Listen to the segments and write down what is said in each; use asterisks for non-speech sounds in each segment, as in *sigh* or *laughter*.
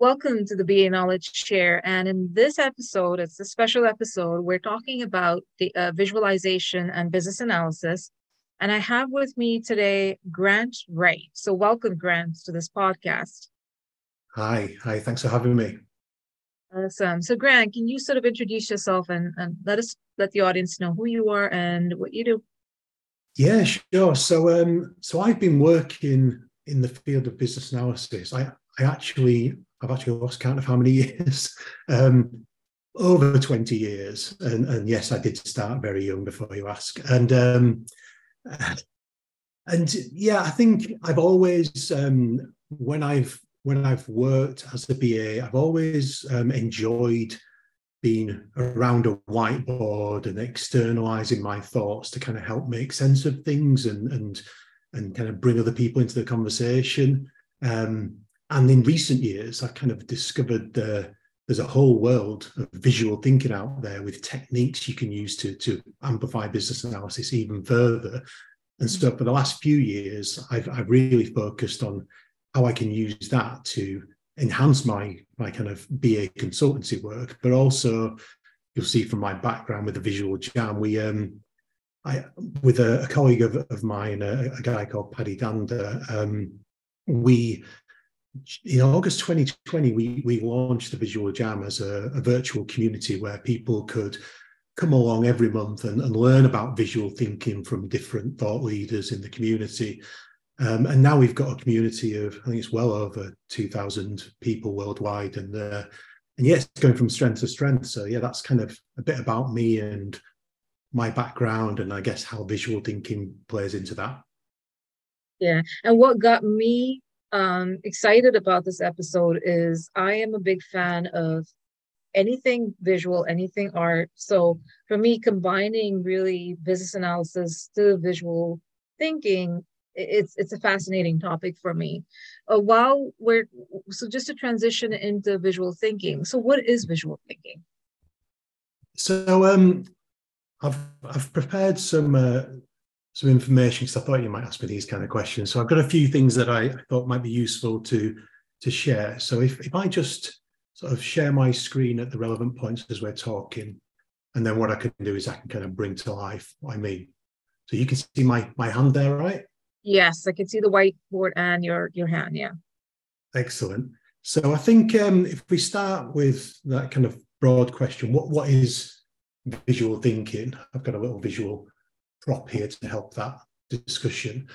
Welcome to the BA Knowledge Share. And in this episode, it's a special episode. We're talking about the uh, visualization and business analysis. And I have with me today Grant Wright. So, welcome, Grant, to this podcast. Hi. Hi. Thanks for having me. Awesome. So, Grant, can you sort of introduce yourself and, and let us let the audience know who you are and what you do? Yeah, sure. So, um, so I've been working in the field of business analysis. I, I actually I've actually lost count of how many *laughs* years. Um, over 20 years. And, and, yes, I did start very young before you ask. And um, and yeah, I think I've always um, when I've when I've worked as a BA, I've always um, enjoyed being around a whiteboard and externalizing my thoughts to kind of help make sense of things and and and kind of bring other people into the conversation. Um, and in recent years, I've kind of discovered the, there's a whole world of visual thinking out there with techniques you can use to, to amplify business analysis even further. And so for the last few years, I've, I've really focused on how I can use that to enhance my, my kind of BA consultancy work, but also you'll see from my background with the visual jam, we um, I with a, a colleague of, of mine, a, a, guy called Paddy Dander, um, we in August 2020, we, we launched the Visual Jam as a, a virtual community where people could come along every month and, and, learn about visual thinking from different thought leaders in the community. Um, and now we've got a community of, I think it's well over 2,000 people worldwide. And, uh, and yes, going from strength to strength. So, yeah, that's kind of a bit about me and my background and I guess how visual thinking plays into that. Yeah. And what got me um, excited about this episode is I am a big fan of anything visual, anything art. So for me, combining really business analysis to visual thinking, it's it's a fascinating topic for me. Uh, while we're so just to transition into visual thinking. So what is visual thinking? So um, I've I've prepared some uh, some information because I thought you might ask me these kind of questions. So I've got a few things that I, I thought might be useful to to share. So if, if I just sort of share my screen at the relevant points as we're talking, and then what I can do is I can kind of bring to life what I mean. So you can see my my hand there, right? Yes, I can see the whiteboard and your your hand. Yeah. Excellent. So I think um, if we start with that kind of broad question, what what is visual thinking? I've got a little visual prop here to help that discussion.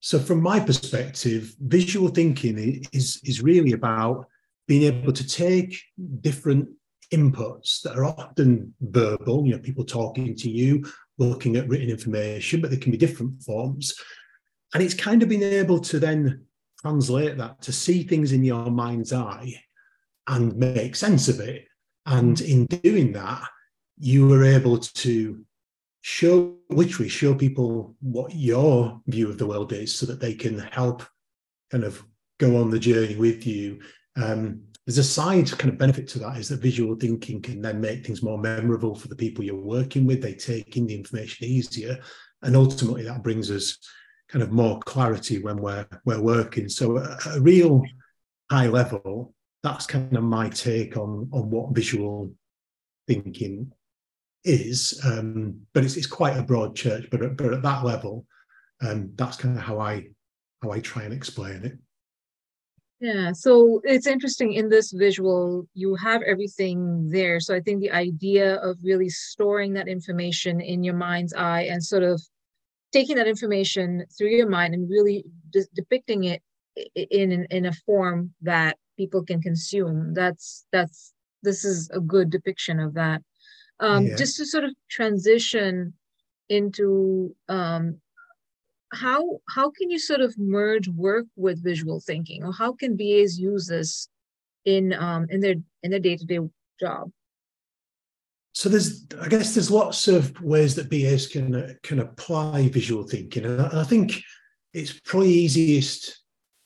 So, from my perspective, visual thinking is, is really about being able to take different inputs that are often verbal, you know, people talking to you, looking at written information, but they can be different forms. And it's kind of being able to then translate that to see things in your mind's eye and make sense of it. And in doing that, you were able to show literally show people what your view of the world is so that they can help kind of go on the journey with you. Um, there's a side kind of benefit to that is that visual thinking can then make things more memorable for the people you're working with. They take in the information easier. And ultimately that brings us kind of more clarity when we're we're working. So a, a real high level that's kind of my take on on what visual thinking is, um, but it's, it's quite a broad church. But but at that level, um, that's kind of how I how I try and explain it. Yeah, so it's interesting in this visual, you have everything there. So I think the idea of really storing that information in your mind's eye and sort of taking that information through your mind and really de- depicting it in, in in a form that people can consume. That's that's this is a good depiction of that um, yeah. just to sort of transition into um, how how can you sort of merge work with visual thinking? Or how can BAs use this in um, in their in their day-to-day job? So there's i guess there's lots of ways that BAs can uh, can apply visual thinking. And I, I, think it's probably easiest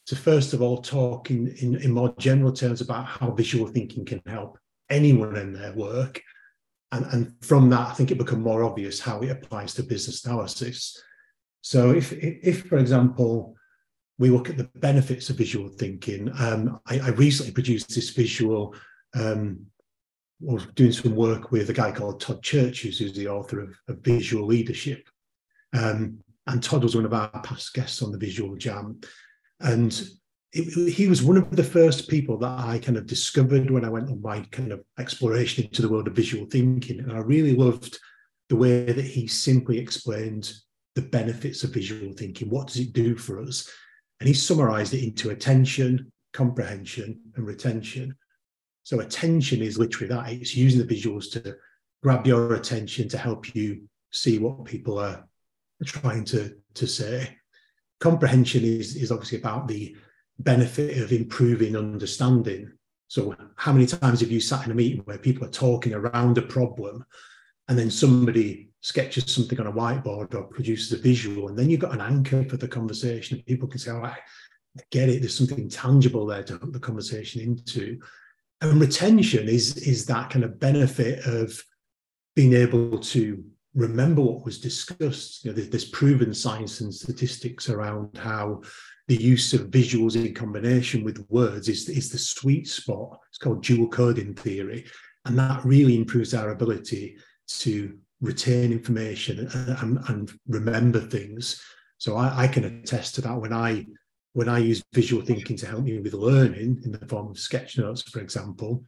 to first of all talk in, in, in more general terms about how visual thinking can help anyone in their work and, and from that, I think it become more obvious how it applies to business analysis. So if, if, for example, we look at the benefits of visual thinking. Um, I, I, recently produced this visual, um, was doing some work with a guy called Todd Cherches, who's the author of, of Visual Leadership. Um, and Todd was one of our past guests on the Visual Jam. And it, he was one of the first people that I kind of discovered when I went on my kind of exploration into the world of visual thinking. And I really loved the way that he simply explained the benefits of visual thinking. What does it do for us? And he summarized it into attention, comprehension, and retention. So attention is literally that. It's using the visuals to grab your attention to help you see what people are trying to, to say. Comprehension is, is obviously about the benefit of improving understanding. So how many times have you sat in a meeting where people are talking around a problem and then somebody sketches something on a whiteboard or produces a visual, and then you've got an anchor for the conversation. People can say, "All right, I get it. There's something tangible there to hook the conversation into." And retention is is that kind of benefit of being able to remember what was discussed. You know, there's, there's proven science and statistics around how the use of visuals in combination with words is, is the sweet spot. It's called dual coding theory. And that really improves our ability to retain information and, and remember things. So I, I, can attest to that when I when I use visual thinking to help me with learning in the form of sketch notes, for example,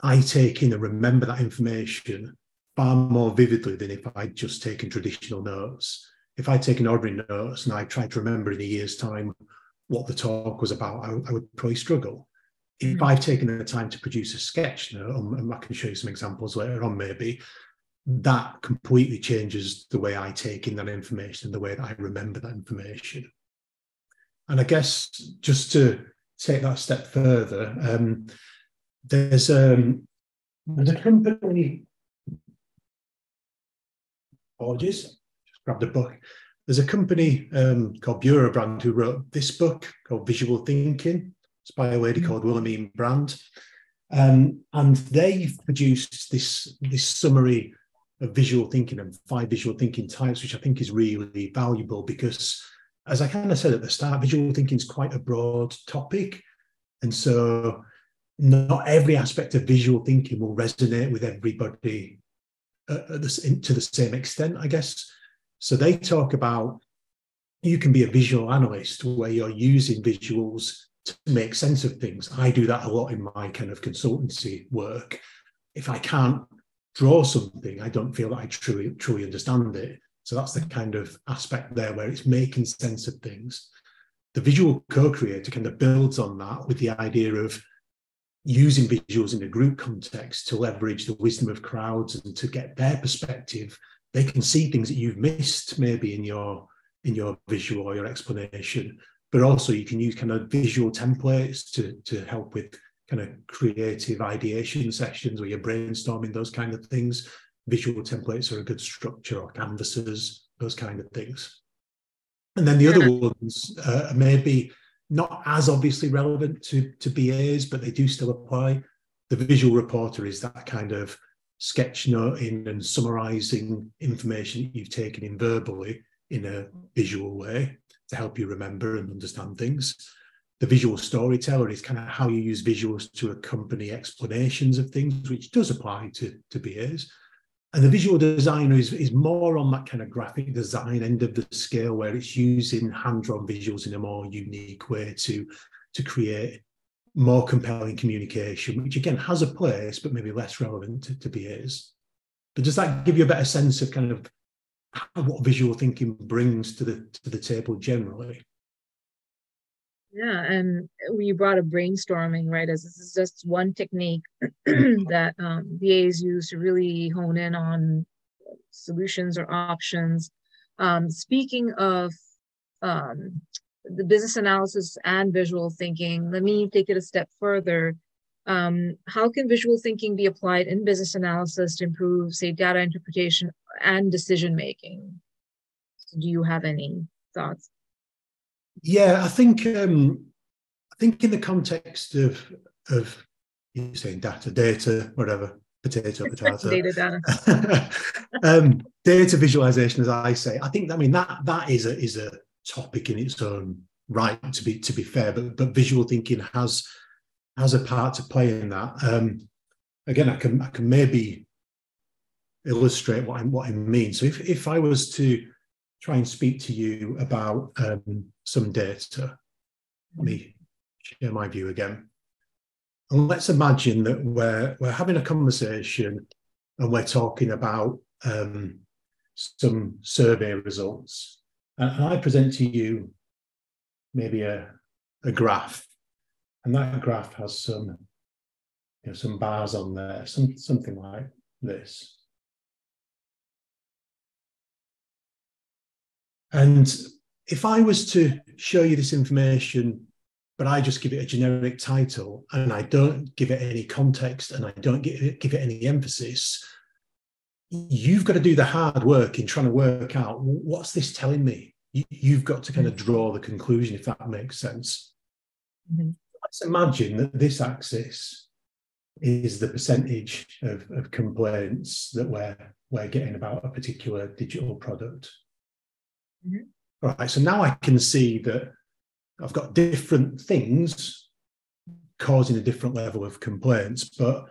I take in and remember that information far more vividly than if I'd just taken traditional notes. If I'd taken ordinary notes and I tried to remember in a year's time what the talk was about, I, I would probably struggle. If mm. I've taken the time to produce a sketch note, and I can show you some examples later on, maybe that completely changes the way I take in that information and the way that I remember that information. And I guess just to take that step further, um, there's, um, there's a company, apologies, grabbed a book. There's a company um, called Bureau Brandt who wrote this book called Visual Thinking. It's by a lady called Willemien Brand. Um, and they've produced this, this summary of visual thinking and five visual thinking types, which I think is really valuable because, as I kind of said at the start, visual thinking is quite a broad topic. And so, not every aspect of visual thinking will resonate with everybody uh, the, to the same extent, I guess. So, they talk about you can be a visual analyst where you're using visuals to make sense of things. I do that a lot in my kind of consultancy work. If I can't draw something, I don't feel that I truly truly understand it. So that's the kind of aspect there where it's making sense of things. The visual co-creator kind of builds on that with the idea of using visuals in a group context to leverage the wisdom of crowds and to get their perspective. They can see things that you've missed maybe in your in your visual or your explanation, but also you can use kind of visual templates to to help with kind of creative ideation sessions where you're brainstorming those kind of things. Visual templates are a good structure or canvases, those kind of things. And then the yeah. other ones uh, maybe not as obviously relevant to, to BAs, but they do still apply. The visual reporter is that kind of sketch noting and summarizing information you've taken in verbally in a visual way to help you remember and understand things the visual storyteller is kind of how you use visuals to accompany explanations of things, which does apply to, to BAs. And the visual designer is, is more on that kind of graphic design end of the scale where it's using hand-drawn visuals in a more unique way to, to create more compelling communication, which again has a place, but maybe less relevant to, to BAs. But does that give you a better sense of kind of what visual thinking brings to the to the table generally? Yeah, and you brought up brainstorming, right? As this is just one technique *clears throat* that um, BAs use to really hone in on solutions or options. Um, speaking of um, the business analysis and visual thinking, let me take it a step further. Um, how can visual thinking be applied in business analysis to improve, say, data interpretation and decision making? So do you have any thoughts? Yeah, I think um, I think in the context of of you saying data, data, whatever, potato, *laughs* potato, data, data. *laughs* um, data visualization, as I say, I think I mean that that is a is a topic in its own right to be to be fair, but but visual thinking has has a part to play in that. Um, again, I can I can maybe illustrate what I what I mean. So if if I was to try and speak to you about um, some data, let me share my view again. And let's imagine that we're we're having a conversation and we're talking about um, some survey results. And I present to you maybe a, a graph, and that graph has some you know, some bars on there, some something like this. And if I was to show you this information but I just give it a generic title and I don't give it any context and I don't give it, give it any emphasis, you've got to do the hard work in trying to work out what's this telling me? You, have got to kind of mm-hmm. draw the conclusion, if that makes sense. Mm-hmm. Let's imagine that this axis is the percentage of, of complaints that we're, we're getting about a particular digital product. Mm-hmm. All right, so now I can see that I've got different things causing a different level of complaints. But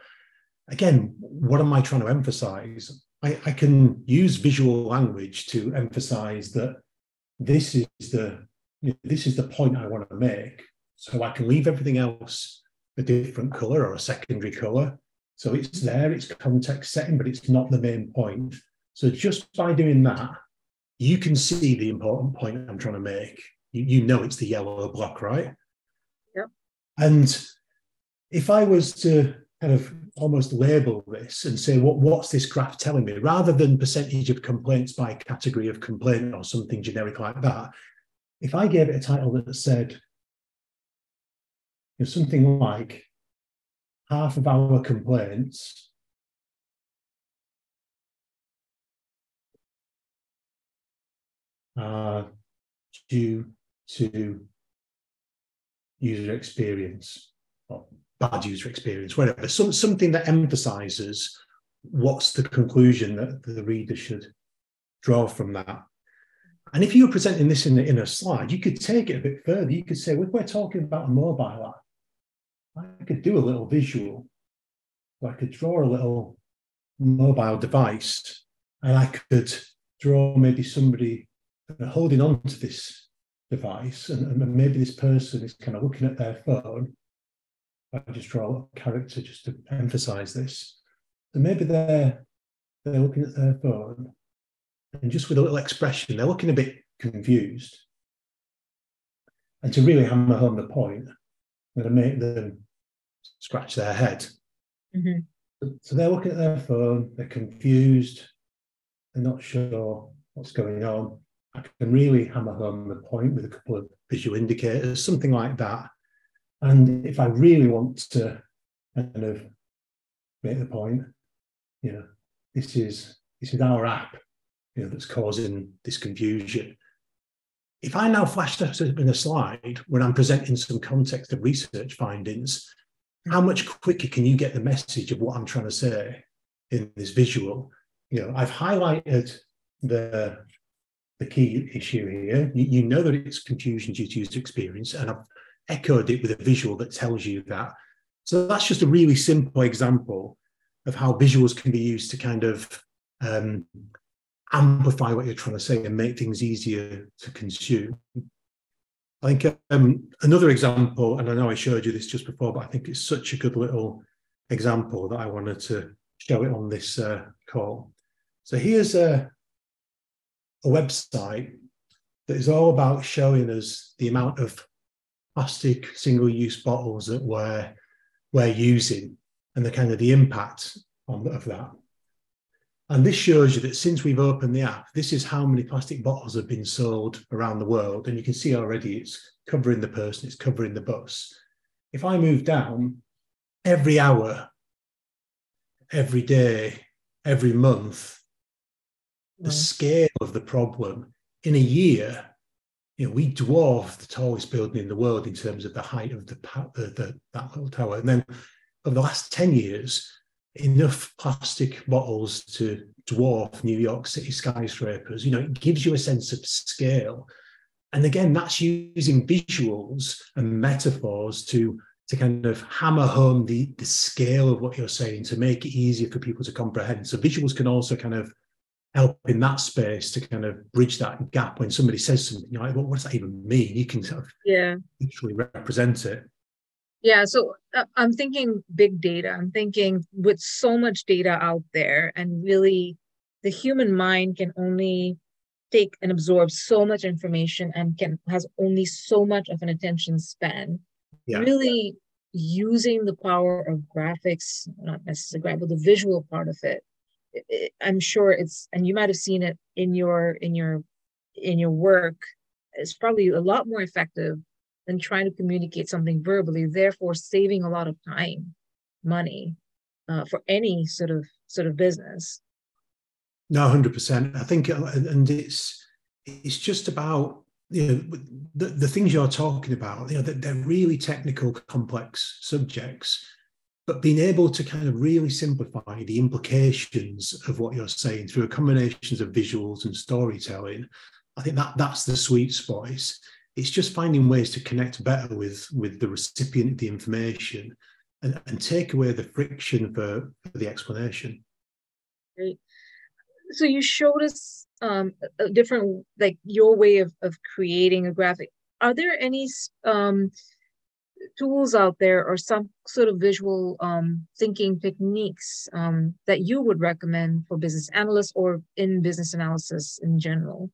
again, what am I trying to emphasize? I, I can use visual language to emphasize that this is the you know, this is the point I want to make. So I can leave everything else a different color or a secondary color. So it's there, it's context setting, but it's not the main point. So just by doing that, you can see the important point I'm trying to make you, you know it's the yellow block, right? Yep. And if I was to kind of almost label this and say what what's this graph telling me? Rather than percentage of complaints by category of complaint or something generic like that if i gave it a title that said you know, something like half of our complaints are due to user experience bad user experience, whatever, some, something that emphasizes what's the conclusion that the reader should draw from that. And if you were presenting this in in a slide, you could take it a bit further. You could say, if we're talking about a mobile app, I could do a little visual. I could draw a little mobile device and I could draw maybe somebody uh, holding on to this device, and, and, maybe this person is kind of looking at their phone. I just draw a character just to emphasize this. So maybe they're they're looking at their phone, and just with a little expression, they're looking a bit confused. And to really hammer home the point, I'm going to make them scratch their head. Mm-hmm. So they're looking at their phone, they're confused, they're not sure what's going on. I can really hammer home the point with a couple of visual indicators, something like that. And if I really want to kind of make the point, you know, this is this is our app, you know, that's causing this confusion. If I now flash that up in a slide when I'm presenting some context of research findings, how much quicker can you get the message of what I'm trying to say in this visual? You know, I've highlighted the the key issue here. You, you know that it's confusion due to user experience, and I've echoed it with a visual that tells you that. So that's just a really simple example of how visuals can be used to kind of um, amplify what you're trying to say and make things easier to consume. I think um, another example, and I know I showed you this just before, but I think it's such a good little example that I wanted to show it on this uh, call. So here's a, a website that is all about showing us the amount of plastic single-use bottles that we're we're using and the kind of the impact on, of that. And this shows you that since we've opened the app, this is how many plastic bottles have been sold around the world. And you can see already it's covering the person, it's covering the bus. If I move down, every hour, every day, every month, the scale of the problem in a year you know, we dwarf the tallest building in the world in terms of the height of the, the, the, that little tower. And then over the last 10 years, enough plastic bottles to dwarf New York City skyscrapers. You know, it gives you a sense of scale. and again, that's using visuals and metaphors to to kind of hammer home the the scale of what you're saying to make it easier for people to comprehend. So visuals can also kind of help in that space to kind of bridge that gap when somebody says something. You're like, well, what does that even mean? You can sort of yeah literally represent it. Yeah, so uh, I'm thinking big data. I'm thinking with so much data out there, and really the human mind can only take and absorb so much information and can has only so much of an attention span. Yeah. Really using the power of graphics, not necessarily but the visual part of it. I'm sure it's, and you might have seen it in your in your in your work. It's probably a lot more effective than trying to communicate something verbally, therefore saving a lot of time, money uh, for any sort of sort of business. No, hundred percent. I think, uh, and it's it's just about you know the, the things you're talking about. You know, they're really technical, complex subjects, but being able to kind of really simplify the implications of what you're saying through a combinations of visuals and storytelling. I think that that's the sweet spot. It's, it's just finding ways to connect better with with the recipient of the information and, and take away the friction for, for the explanation great so you showed us um, a different like your way of, of creating a graphic are there any um, tools out there or some sort of visual um, thinking techniques um, that you would recommend for business analysts or in business analysis in general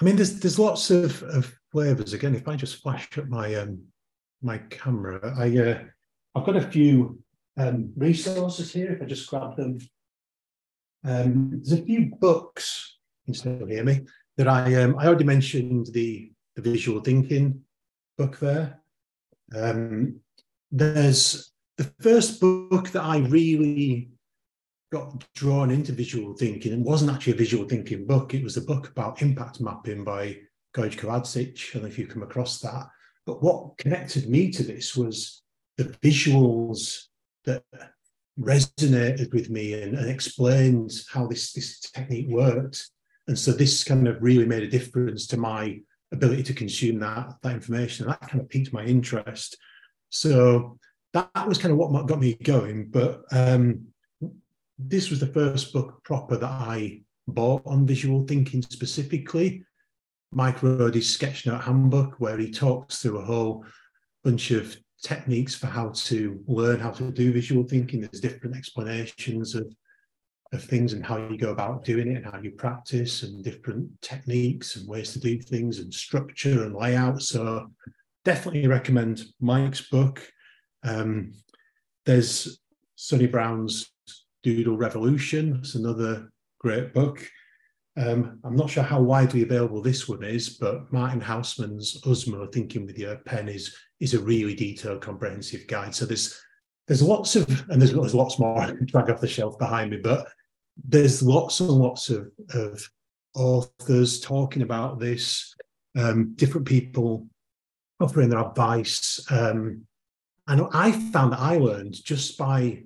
I mean, there's there's lots of, of flavors. Again, if I just flash up my um my camera, I uh, I've got a few um, resources here. If I just grab them, um, there's a few books. You can still hear me. That I um, I already mentioned the the visual thinking book there. Um, there's the first book that I really got drawn into visual thinking and wasn't actually a visual thinking book. It was a book about impact mapping by Gojko Adzic. I don't know if you come across that. But what connected me to this was the visuals that resonated with me and, and explained how this, this technique worked. And so this kind of really made a difference to my ability to consume that, that information. And that kind of piqued my interest. So that, was kind of what got me going. But um, this was the first book proper that I bought on visual thinking specifically. Mike Rohde's Sketchnote Handbook, where he talks through a whole bunch of techniques for how to learn how to do visual thinking. There's different explanations of, of things and how you go about doing it and how you practice and different techniques and ways to do things and structure and layout. So definitely recommend Mike's book. Um, there's Sunni Brown's Doodle Revolution. It's another great book. Um, I'm not sure how widely available this one is, but Martin Haussmann's UZMO Thinking with Your Pen is is a really detailed, comprehensive guide. So there's there's lots of and there's, there's lots more *laughs* drag off the shelf behind me, but there's lots and lots of, of authors talking about this, um, different people offering their advice. Um, and I found that I learned just by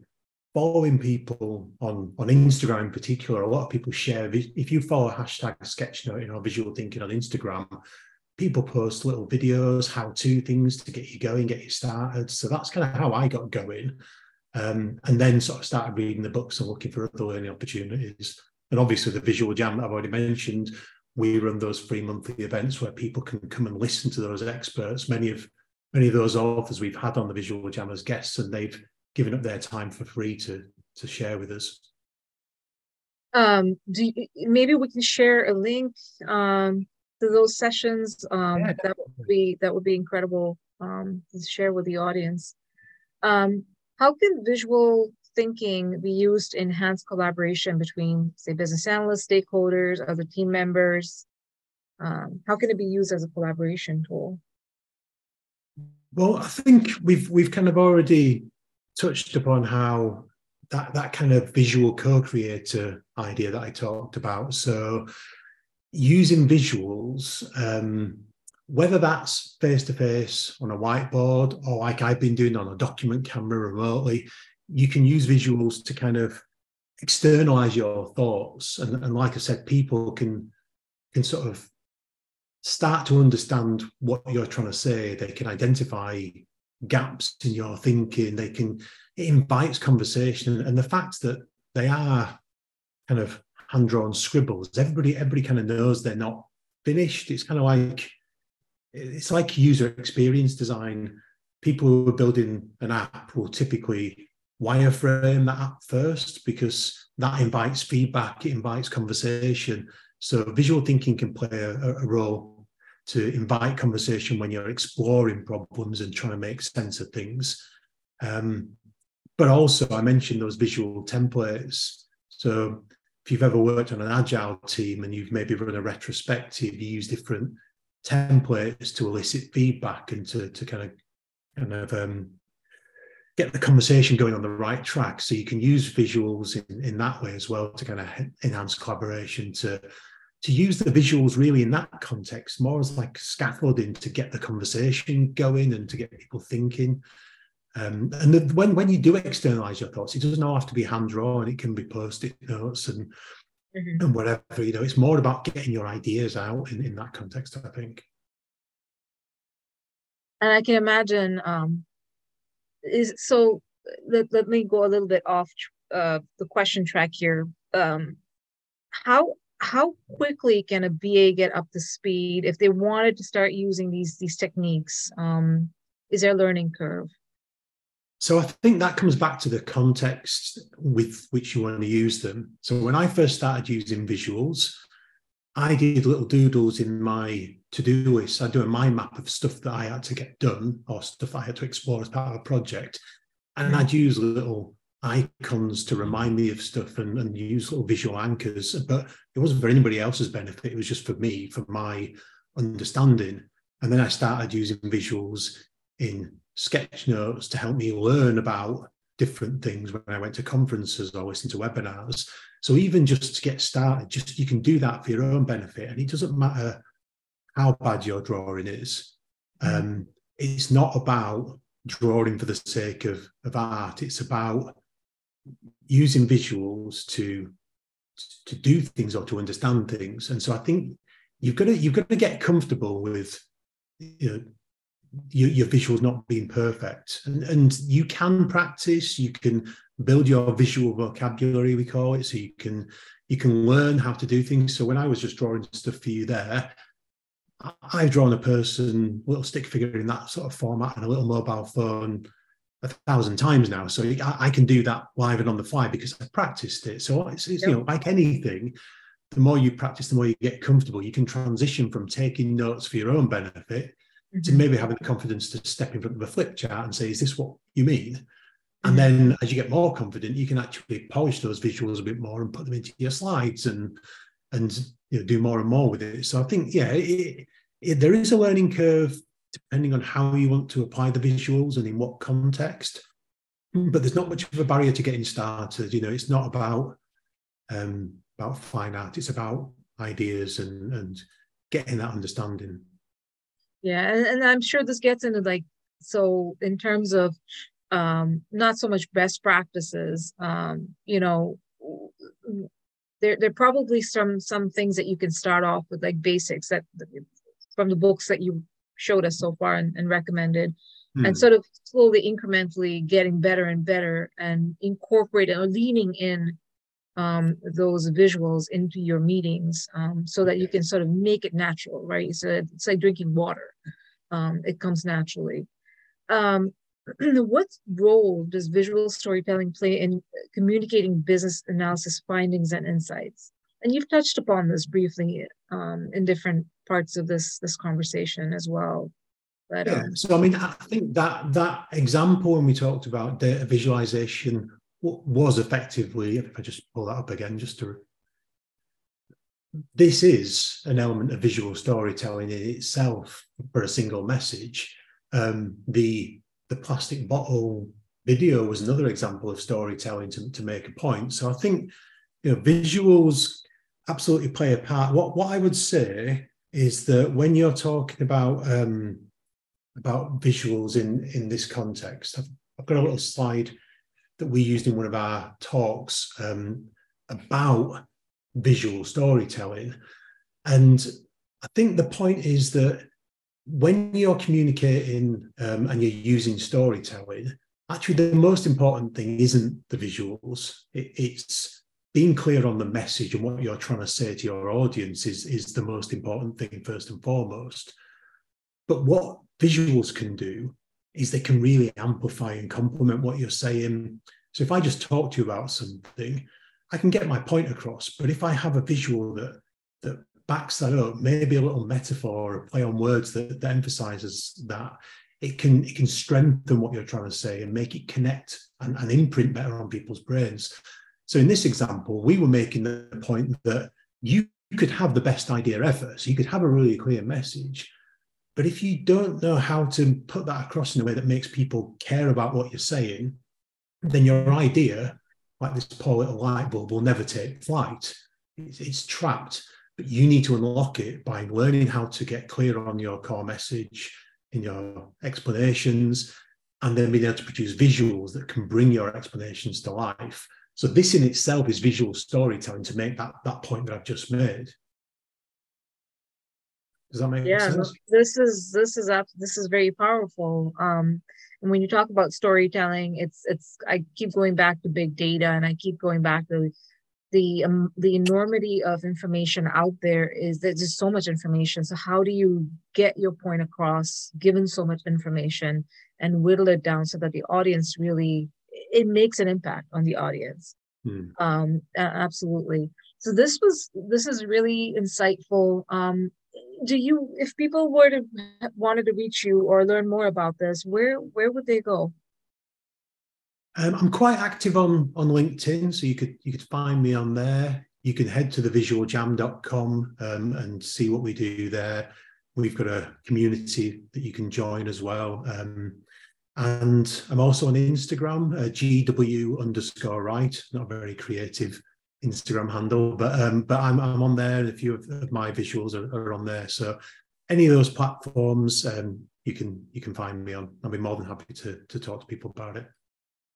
following people on on Instagram in particular, a lot of people share. If you follow hashtag sketchnoting or visual thinking on Instagram, people post little videos, how to things to get you going, get you started. So that's kind of how I got going. Um, and then sort of started reading the books and looking for other learning opportunities. And obviously, the visual jam that I've already mentioned, we run those free monthly events where people can come and listen to those experts. Many of many of those authors we've had on the visual jam as guests, and they've given up their time for free to to share with us. Um, do you, maybe we can share a link um, to those sessions. Um, yeah, that would be that would be incredible um, to share with the audience. Um, how can visual thinking be used to enhance collaboration between, say, business analysts, stakeholders, other team members? Um, how can it be used as a collaboration tool? Well, I think we've we've kind of already touched upon how that that kind of visual co-creator idea that I talked about. So using visuals, um, whether that's face to face on a whiteboard or like I've been doing on a document camera remotely, you can use visuals to kind of externalize your thoughts. And, and like I said, people can can sort of start to understand what you're trying to say. They can identify gaps in your thinking. They can it invites conversation, and the fact that they are kind of hand drawn scribbles. Everybody everybody kind of knows they're not finished. It's kind of like it's like user experience design. People who are building an app will typically wireframe that app first because that invites feedback, it invites conversation. So visual thinking can play a, a role to invite conversation when you're exploring problems and trying to make sense of things. Um, but also, I mentioned those visual templates. So if you've ever worked on an agile team and you've maybe run a retrospective, you use different templates to elicit feedback and to, to kind of kind of um, get the conversation going on the right track. So you can use visuals in, in that way as well to kind of enhance collaboration, to to use the visuals really in that context more as like scaffolding to get the conversation going and to get people thinking. Um, and the, when when you do externalize your thoughts, it doesn't all have to be hand drawn. It can be post-it notes and mm-hmm. and whatever. You know, it's more about getting your ideas out in, in that context. I think. And I can imagine. Um, is so. Let, let me go a little bit off uh, the question track here. Um, how how quickly can a BA get up to speed if they wanted to start using these these techniques? Um, is there a learning curve? So I think that comes back to the context with which you want to use them. So when I first started using visuals, I did little doodles in my to-do list. I do a mind map of stuff that I had to get done or stuff I had to explore as part of a project. And I'd use little icons to remind me of stuff and, and use little visual anchors. But it wasn't for anybody else's benefit. It was just for me, for my understanding. And then I started using visuals in sketch notes to help me learn about different things when I went to conferences or listened to webinars. So even just to get started, just you can do that for your own benefit, and it doesn't matter how bad your drawing is. Mm. Um, it's not about drawing for the sake of, of art. It's about using visuals to to do things or to understand things. And so I think you've got to you've got to get comfortable with you know your, your visuals not being perfect. And, and you can practice you can build your visual vocabulary we call it so you can you can learn how to do things. So when i was just drawing stuff for you there i've drawn a person little stick figure in that sort of format and a little mobile phone a thousand times now. So I, I can do that live and on the fly because i've practiced it. So it's, it's yep. you know like anything the more you practice the more you get comfortable. You can transition from taking notes for your own benefit mm-hmm. to maybe having the confidence to step in front of a flip chart and say, is this what you mean? And then as you get more confident, you can actually polish those visuals a bit more and put them into your slides and and you know, do more and more with it. So I think, yeah, it, it, there is a learning curve depending on how you want to apply the visuals and in what context. But there's not much of a barrier to getting started. You know, it's not about um, about fine art. It's about ideas and and getting that understanding. Yeah, and, and I'm sure this gets into like so in terms of um not so much best practices, um, you know, there there are probably some some things that you can start off with like basics that from the books that you showed us so far and, and recommended and hmm. sort of slowly incrementally getting better and better and incorporating or leaning in um, those visuals into your meetings um, so that you can sort of make it natural, right? So it's like drinking water. Um, it comes naturally. Um, *clears throat* what role does visual storytelling play in communicating business analysis findings and insights? And you've touched upon this briefly um, in different parts of this this conversation as well. But, yeah. Um, so I mean, I think that that example when we talked about data visualization was effectively, if I just pull that up again, just to this is an element of visual storytelling in itself for a single message. Um, the the plastic bottle video was another example of storytelling to, to make a point. So I think you know visuals absolutely play a part. What what I would say is that when you're talking about um, about visuals in in this context, I've, I've got a little slide that we used in one of our talks um, about visual storytelling. And I think the point is that when you're communicating um, and you're using storytelling, actually the most important thing isn't the visuals. It, it's being clear on the message and what you're trying to say to your audience is, is the most important thing first and foremost. But what visuals can do is they can really amplify and complement what you're saying. So if I just talk to you about something, I can get my point across. But if I have a visual that that backs that up, maybe a little metaphor, a play on words that, that emphasizes that, it can it can strengthen what you're trying to say and make it connect and, and imprint better on people's brains. So in this example, we were making the point that you could have the best idea ever. So you could have a really clear message. But if you don't know how to put that across in a way that makes people care about what you're saying, then your idea, like this poor little light bulb, will never take flight. It's, it's trapped. But you need to unlock it by learning how to get clear on your core message, in your explanations, and then being able to produce visuals that can bring your explanations to life so this in itself is visual storytelling to make that that point that I've just made. Does that make yeah, sense? this is this is up this is very powerful. Um, and when you talk about storytelling, it's it's I keep going back to big data, and I keep going back to the um, the enormity of information out there is there's just so much information so how do you get your point across given so much information and whittle it down so that the audience really it makes an impact on the audience. Mm. Um, absolutely. So this was this is really insightful. Um, do you, if people were to wanted to reach you or learn more about this, where where would they go? Um, I'm quite active on on LinkedIn, so you could you could find me on there. You can head to thevisualjam.com um, and see what we do there. We've got a community that you can join as well. Um, and I'm also on Instagram, uh, GW underscore Wright, not a very creative Instagram handle, but um, but I'm, I'm on there. And a few of my visuals are, are on there. So any of those platforms, um, you can you can find me on. I'll be more than happy to to talk to people about it.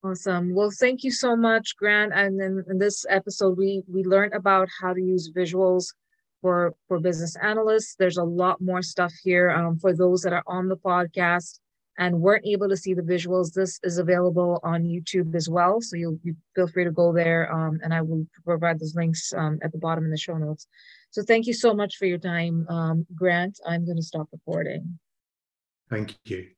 Awesome. Well, thank you so much, Grant. And then in this episode, we we learned about how to use visuals for for business analysts. There's a lot more stuff here um, for those that are on the podcast and weren't able to see the visuals, this is available on YouTube as well. So you'll you feel free to go there, um, and I will provide those links um, at the bottom in the show notes. So thank you so much for your time, um, Grant. I'm going to stop recording. Thank you.